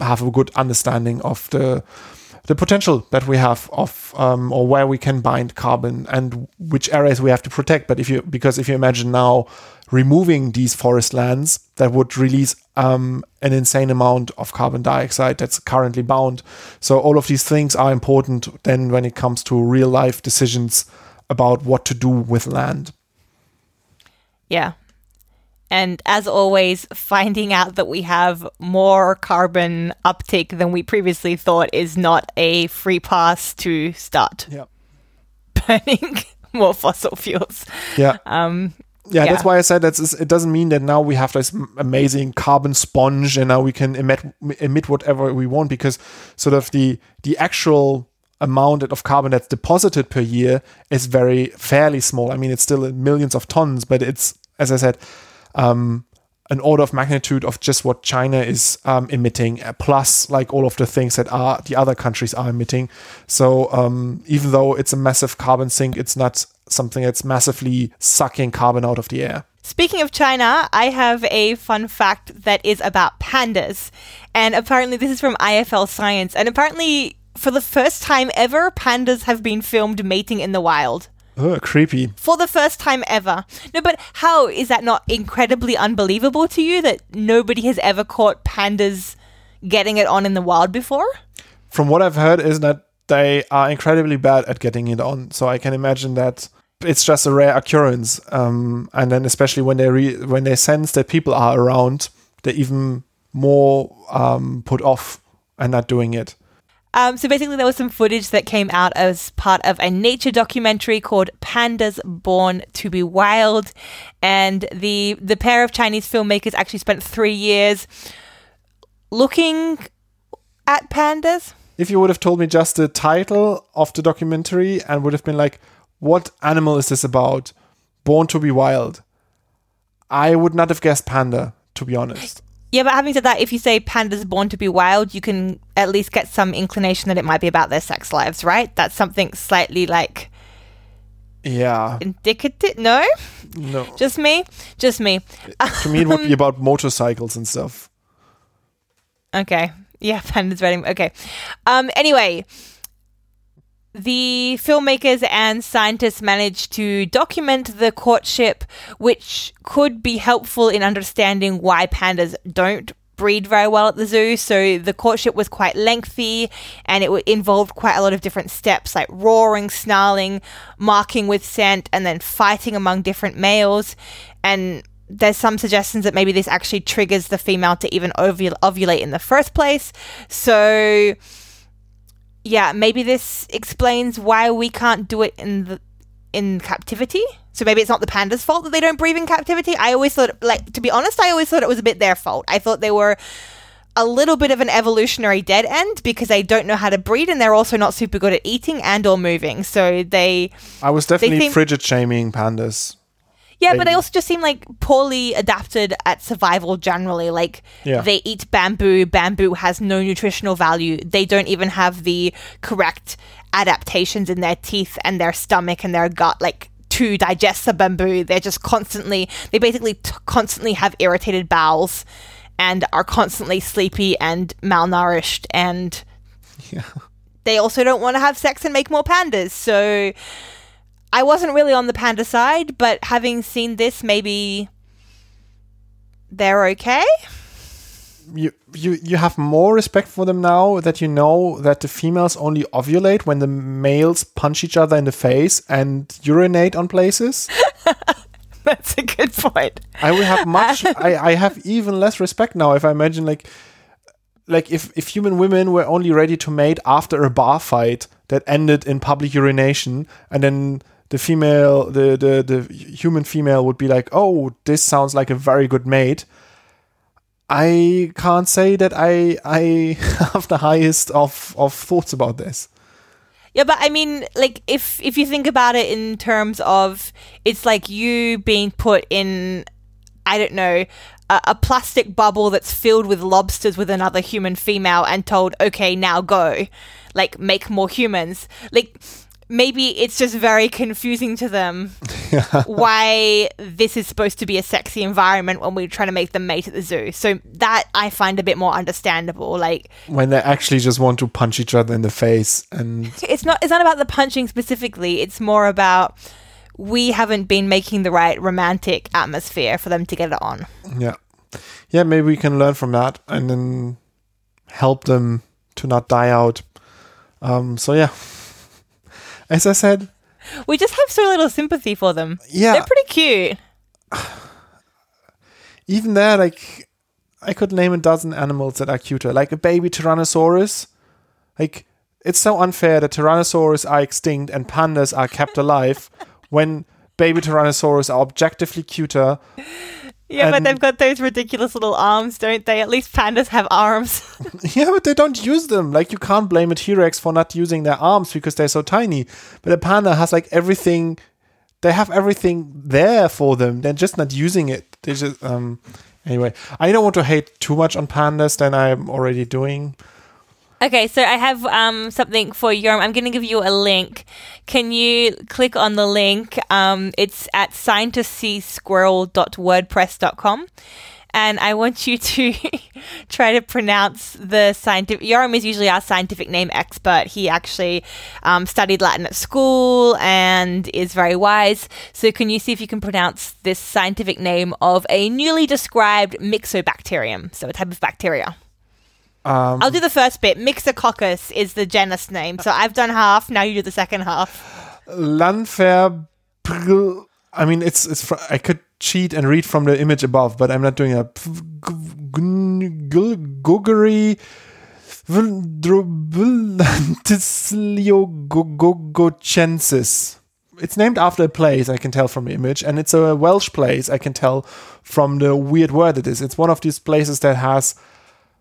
have a good understanding of the the potential that we have of um, or where we can bind carbon and which areas we have to protect. But if you because if you imagine now removing these forest lands, that would release um, an insane amount of carbon dioxide that's currently bound. So all of these things are important then when it comes to real life decisions about what to do with land. Yeah, and as always, finding out that we have more carbon uptake than we previously thought is not a free pass to start burning more fossil fuels. Yeah. Um, yeah, yeah, that's why I said that it doesn't mean that now we have this amazing carbon sponge and now we can emit emit whatever we want because sort of the the actual amount of carbon that's deposited per year is very fairly small. I mean, it's still millions of tons, but it's as I said, um, an order of magnitude of just what China is um, emitting, uh, plus like all of the things that are the other countries are emitting. So um, even though it's a massive carbon sink, it's not something that's massively sucking carbon out of the air. Speaking of China, I have a fun fact that is about pandas. And apparently, this is from IFL Science. And apparently, for the first time ever, pandas have been filmed mating in the wild. Oh, creepy. For the first time ever. No, but how is that not incredibly unbelievable to you that nobody has ever caught pandas getting it on in the wild before? From what I've heard is that they are incredibly bad at getting it on. So I can imagine that it's just a rare occurrence. Um, and then especially when they re- when they sense that people are around, they're even more um, put off and not doing it. Um, so basically, there was some footage that came out as part of a nature documentary called "Pandas Born to Be Wild," and the the pair of Chinese filmmakers actually spent three years looking at pandas. If you would have told me just the title of the documentary and would have been like, "What animal is this about?" Born to be wild, I would not have guessed panda. To be honest. Yeah, but having said that, if you say pandas born to be wild, you can at least get some inclination that it might be about their sex lives, right? That's something slightly like yeah indicative. No, no, just me, just me. to me, it would be about motorcycles and stuff. Okay, yeah, pandas riding. Okay. Um. Anyway, the filmmakers and scientists managed to document the courtship, which could be helpful in understanding why pandas don't breed very well at the zoo, so the courtship was quite lengthy and it involved quite a lot of different steps like roaring, snarling, marking with scent, and then fighting among different males. And there's some suggestions that maybe this actually triggers the female to even ovul- ovulate in the first place. So, yeah, maybe this explains why we can't do it in the in captivity. So maybe it's not the panda's fault that they don't breathe in captivity. I always thought, like, to be honest, I always thought it was a bit their fault. I thought they were a little bit of an evolutionary dead end because they don't know how to breed and they're also not super good at eating and or moving. So they. I was definitely frigid shaming pandas. Yeah, but they also just seem like poorly adapted at survival generally. Like Yeah. they eat bamboo, bamboo has no nutritional value. They don't even have the correct adaptations in their teeth and their stomach and their gut like to digest the bamboo. They're just constantly they basically t- constantly have irritated bowels and are constantly sleepy and malnourished and Yeah. they also don't want to have sex and make more pandas. So I wasn't really on the panda side, but having seen this, maybe they're okay. You, you you have more respect for them now that you know that the females only ovulate when the males punch each other in the face and urinate on places. That's a good point. I will have much. I, I have even less respect now if I imagine like like if if human women were only ready to mate after a bar fight that ended in public urination, and then the female the the the human female would be like, oh, this sounds like a very good mate. I can't say that I I have the highest of of thoughts about this. Yeah, but I mean, like if if you think about it in terms of it's like you being put in, I don't know, a, a plastic bubble that's filled with lobsters with another human female and told, okay, now go, like make more humans. Like maybe it's just very confusing to them why this is supposed to be a sexy environment when we're trying to make them mate at the zoo. So that I find a bit more understandable. Like When they actually just want to punch each other in the face and it's not it's not about the punching specifically it's more about we haven't been making the right romantic atmosphere for them to get it on Yeah. Yeah, maybe we can learn from that and then help them to not die out. Um, so yeah. As I said, we just have so little sympathy for them yeah, they're pretty cute even there, like I could name a dozen animals that are cuter. Like a baby Tyrannosaurus. Like it's so unfair that Tyrannosaurus are extinct and pandas are kept alive when baby Tyrannosaurus are objectively cuter. Yeah but they've got those ridiculous little arms don't they at least pandas have arms Yeah, but they don't use them. Like you can't blame a T-Rex for not using their arms because they're so tiny. But a panda has like everything. They have everything there for them. They're just not using it. They just um. Anyway, I don't want to hate too much on pandas than I'm already doing. Okay so i have um something for you i'm going to give you a link can you click on the link um it's at scientistsquirrel.wordpress.com and I want you to try to pronounce the scientific. Yoram is usually our scientific name expert. He actually um, studied Latin at school and is very wise. So, can you see if you can pronounce this scientific name of a newly described myxobacterium? So, a type of bacteria. Um, I'll do the first bit. Myxococcus is the genus name. So, I've done half. Now you do the second half. Lanfer. I mean, it's it's. Fr- I could cheat and read from the image above, but I'm not doing a Guggery Vildrobulantisliogogocensis. It's named after a place I can tell from the image, and it's a Welsh place I can tell from the weird word it is. It's one of these places that has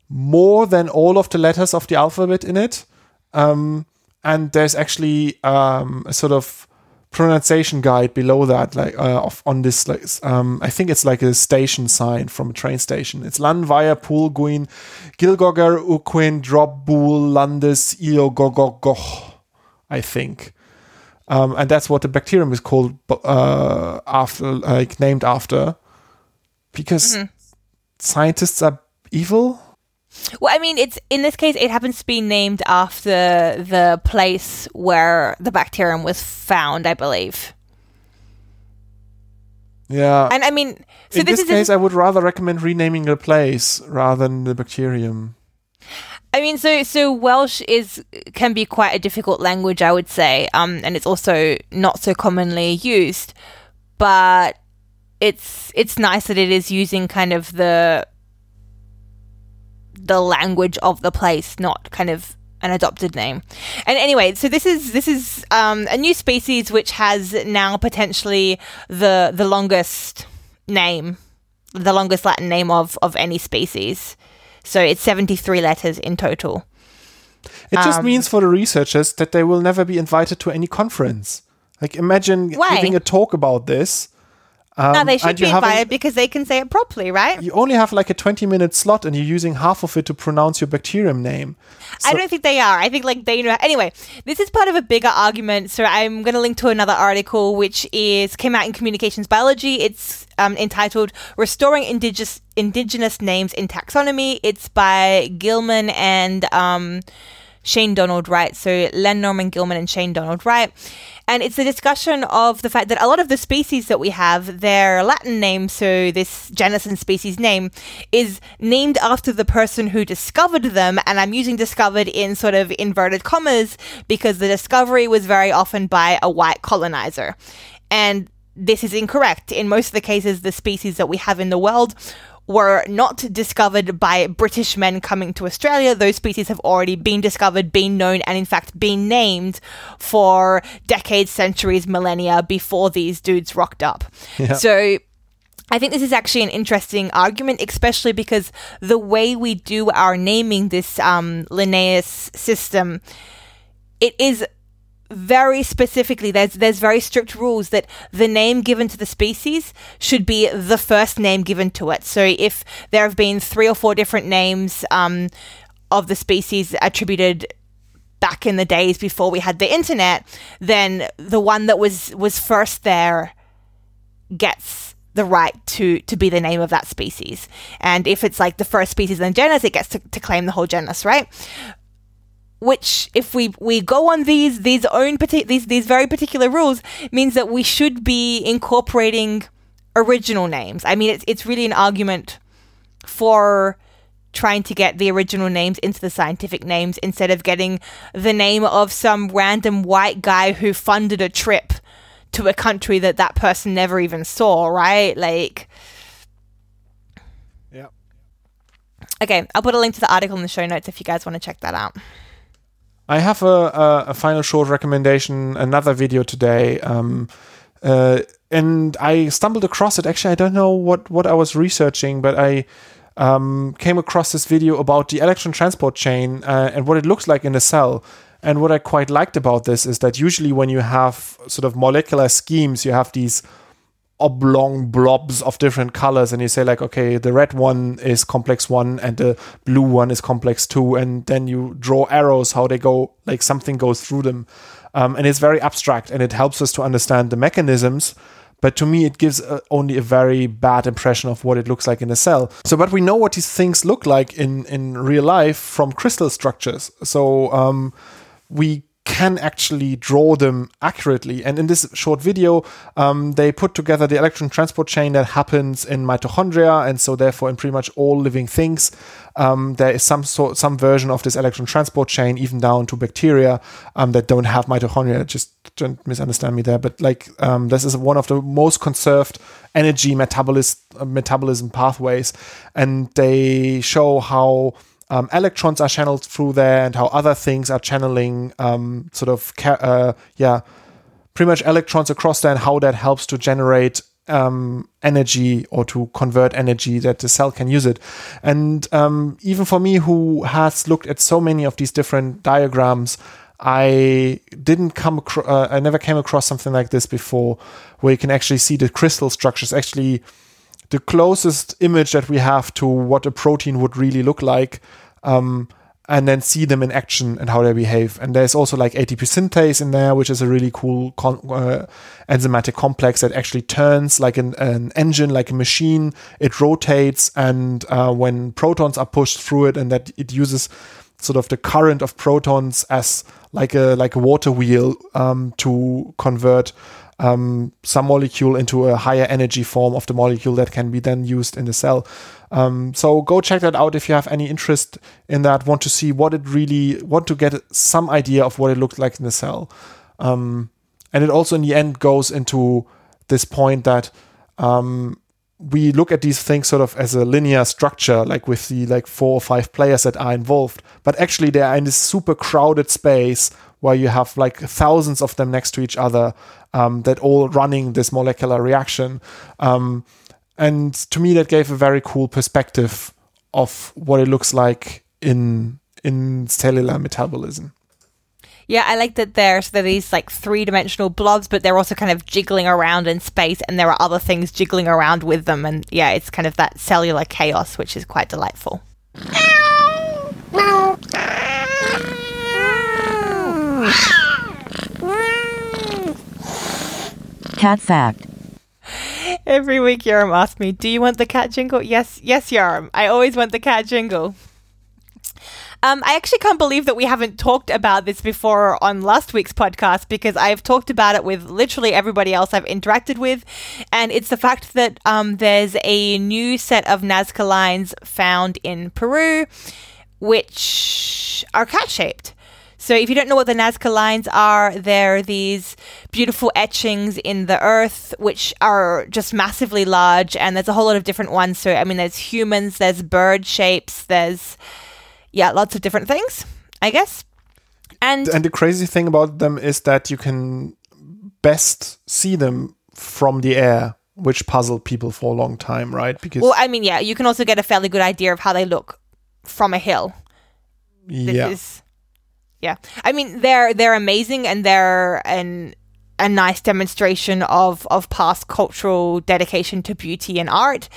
more than all of the letters of the alphabet in it. Um, and there's actually um, a sort of pronunciation guide below that, like uh, of, on this. Like, um, I think it's like a station sign from a train station. It's Lan via Pool Guin Gilgogger Uquin Drop Bool Landes Iogogogoch, I think. Um, and that's what the bacterium is called uh, after, like named after, because scientists are evil. Well, I mean, it's in this case, it happens to be named after the place where the bacterium was found, I believe. Yeah. And I mean, so in this, this, is case, I would rather recommend renaming the place rather than the bacterium. I mean, so so Welsh is can be quite a difficult language, I would say, um, and it's also not so commonly used. But it's it's nice that it is using kind of the the language of the place, not kind of an adopted name. And anyway, so this is this is um, a new species which has now potentially the the longest name, the longest Latin name of of any species. So it's 73 letters in total. It just Um, means for the researchers that they will never be invited to any conference. Like, imagine Why? giving a talk about this. Um, no, they should be invited because they can say it properly, right? You only have like a 20 minute slot and you're using half of it to pronounce your bacterium name. I don't think they are. I think like they know. Anyway, this is part of a bigger argument. So I'm going to link to another article which is came out in Communications Biology. It's um, entitled "Restoring Indigenous Indigenous Names in Taxonomy." It's by Gillman and um, Shane Donald Wright. So Len Norman Gillman and Shane Donald Wright. And it's a discussion of the fact that a lot of the species that we have, their Latin name, so this genus and species name, is named after the person who discovered them. And I'm using discovered in sort of inverted commas because the discovery was very often by a white colonizer. And this is incorrect. In most of the cases, the species that we have in the world were not discovered by British men coming to Australia. Those species have already been discovered, been known, and in fact been named for decades, centuries, millennia before these dudes rocked up. Yeah. So I think this is actually an interesting argument, especially because the way we do our naming this um, Linnaeus system, it is very specifically there's there's very strict rules that the name given to the species should be the first name given to it. So if there have been three or four different names um, of the species attributed back in the days before we had the internet, then the one that was was first there gets the right to to be the name of that species. And if it's like the first species in the genus, it gets to, to claim the whole genus, right? Which, if we we go on these these own parti- these these very particular rules, means that we should be incorporating original names. I mean, it's it's really an argument for trying to get the original names into the scientific names instead of getting the name of some random white guy who funded a trip to a country that that person never even saw, right? Like, Yeah. okay, I'll put a link to the article in the show notes if you guys want to check that out. I have a, a, a final short recommendation, another video today. Um, uh, and I stumbled across it. Actually, I don't know what, what I was researching, but I um, came across this video about the electron transport chain uh, and what it looks like in a cell. And what I quite liked about this is that usually when you have sort of molecular schemes, you have these oblong blobs of different colors and you say like okay the red one is complex one and the blue one is complex two and then you draw arrows how they go like something goes through them. Um, and it's very abstract and it helps us to understand the mechanisms but to me it gives uh, only a very bad impression of what it looks like in a cell. So but we know what these things look like in in real life from crystal structures. So um, we can actually draw them accurately. And in this short video, um, they put together the electron transport chain that happens in mitochondria, and so therefore in pretty much all living things, um, there is some sort, some version of this electron transport chain, even down to bacteria um, that don't have mitochondria. Just don't misunderstand me there, but like um, this is one of the most conserved energy metabolis- uh, metabolism pathways, and they show how um, electrons are channeled through there and how other things are channeling um, sort of ca- uh, yeah pretty much electrons across there and how that helps to generate um, energy or to convert energy that the cell can use it. And um, even for me who has looked at so many of these different diagrams I didn't come across, uh, I never came across something like this before, where you can actually see the crystal structures actually the closest image that we have to what a protein would really look like, um, and then see them in action and how they behave. And there's also like ATP synthase in there, which is a really cool con- uh, enzymatic complex that actually turns like an, an engine, like a machine. It rotates, and uh, when protons are pushed through it, and that it uses sort of the current of protons as like a like a water wheel um, to convert um, some molecule into a higher energy form of the molecule that can be then used in the cell. Um, so go check that out if you have any interest in that. Want to see what it really want to get some idea of what it looks like in the cell. Um, and it also in the end goes into this point that um, we look at these things sort of as a linear structure, like with the like four or five players that are involved. But actually, they are in this super crowded space where you have like thousands of them next to each other um, that all running this molecular reaction. Um, and to me, that gave a very cool perspective of what it looks like in in cellular metabolism. Yeah, I like that there's there are these like three dimensional blobs, but they're also kind of jiggling around in space, and there are other things jiggling around with them, and yeah, it's kind of that cellular chaos, which is quite delightful. Cat fact. Every week, Yoram asks me, "Do you want the cat jingle?" Yes, yes, Yoram. I always want the cat jingle. Um, I actually can't believe that we haven't talked about this before on last week's podcast because I've talked about it with literally everybody else I've interacted with, and it's the fact that um, there's a new set of Nazca lines found in Peru, which are cat shaped. So, if you don't know what the Nazca lines are, they're these beautiful etchings in the earth, which are just massively large, and there's a whole lot of different ones. So, I mean, there's humans, there's bird shapes, there's, yeah, lots of different things, I guess. And, And the crazy thing about them is that you can best see them from the air, which puzzled people for a long time, right? Because well, I mean, yeah, you can also get a fairly good idea of how they look from a hill. This yeah, is, yeah. I mean, they're they're amazing and they're an a nice demonstration of of past cultural dedication to beauty and art.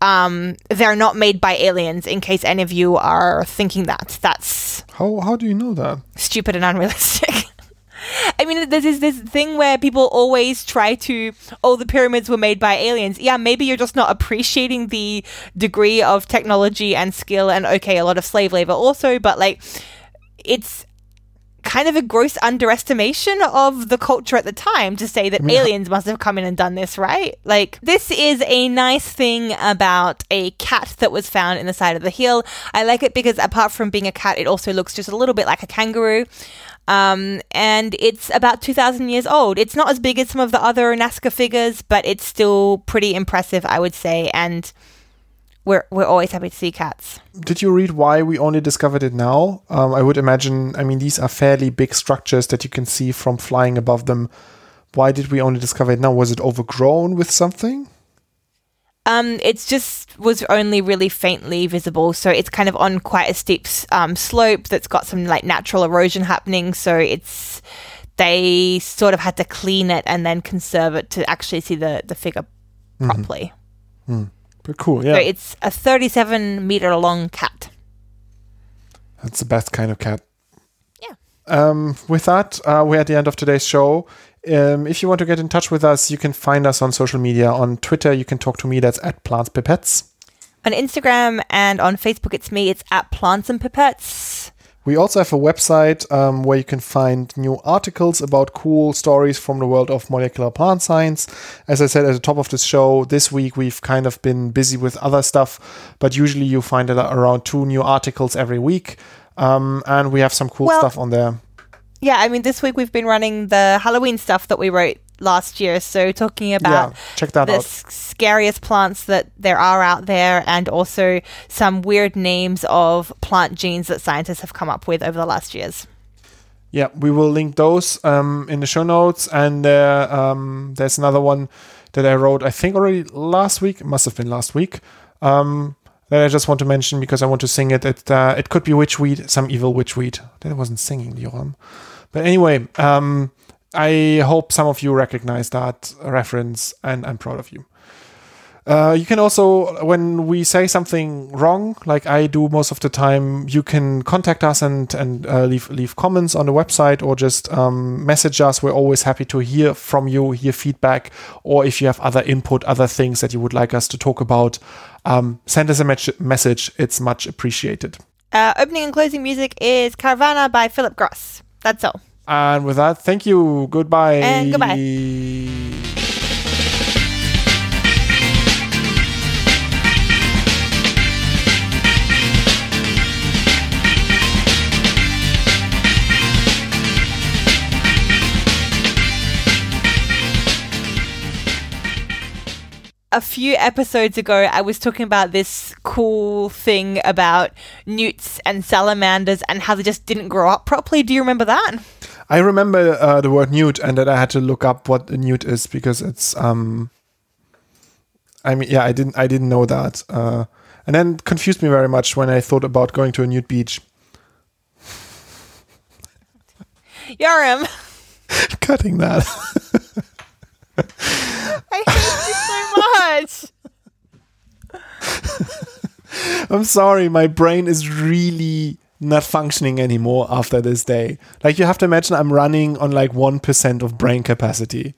Um, they're not made by aliens. In case any of you are thinking that, that's how how do you know that? stupid and unrealistic. I mean, there's this, this thing where people always try to, oh, the pyramids were made by aliens. Yeah, maybe you're just not appreciating the degree of technology and skill, and okay, a lot of slave labor also, but like, it's kind of a gross underestimation of the culture at the time to say that mean, aliens must have come in and done this, right? Like, this is a nice thing about a cat that was found in the side of the hill. I like it because apart from being a cat, it also looks just a little bit like a kangaroo. Um, and it's about 2,000 years old. It's not as big as some of the other Nazca figures, but it's still pretty impressive, I would say. And we're, we're always happy to see cats. Did you read why we only discovered it now? Um, I would imagine. I mean, these are fairly big structures that you can see from flying above them. Why did we only discover it now? Was it overgrown with something? Um, it's just was only really faintly visible, so it's kind of on quite a steep um, slope that's got some like natural erosion happening. So it's they sort of had to clean it and then conserve it to actually see the the figure properly. But cool, yeah. So it's a 37 meter long cat. That's the best kind of cat. Yeah. Um, with that, uh, we're at the end of today's show. Um, if you want to get in touch with us, you can find us on social media. On Twitter, you can talk to me. That's at Plants Pipettes. On Instagram and on Facebook, it's me. It's at Plants and Pipettes. We also have a website um, where you can find new articles about cool stories from the world of molecular plant science. As I said at the top of this show, this week we've kind of been busy with other stuff, but usually you find around two new articles every week. Um, and we have some cool Well- stuff on there. Yeah, I mean, this week we've been running the Halloween stuff that we wrote last year. So talking about yeah, check that the out. scariest plants that there are out there, and also some weird names of plant genes that scientists have come up with over the last years. Yeah, we will link those um, in the show notes. And uh, um, there's another one that I wrote, I think already last week. Must have been last week. Um, that I just want to mention because I want to sing it. It, uh, it could be witchweed, some evil witchweed. That wasn't singing, Yoram. But anyway, um, I hope some of you recognize that reference, and I'm proud of you. Uh, you can also, when we say something wrong, like I do most of the time, you can contact us and and uh, leave leave comments on the website or just um, message us. We're always happy to hear from you, hear feedback, or if you have other input, other things that you would like us to talk about, um, send us a mes- message. It's much appreciated. Uh, opening and closing music is Caravana by Philip Gross. That's all. And with that, thank you. Goodbye. And goodbye. a few episodes ago, I was talking about this cool thing about newts and salamanders and how they just didn't grow up properly. Do you remember that? I remember uh, the word newt and that I had to look up what a newt is because it's um I mean yeah I didn't I didn't know that uh, and then confused me very much when I thought about going to a newt beach. Yoram. Cutting that. I hate you so much. I'm sorry, my brain is really not functioning anymore after this day. Like you have to imagine I'm running on like 1% of brain capacity.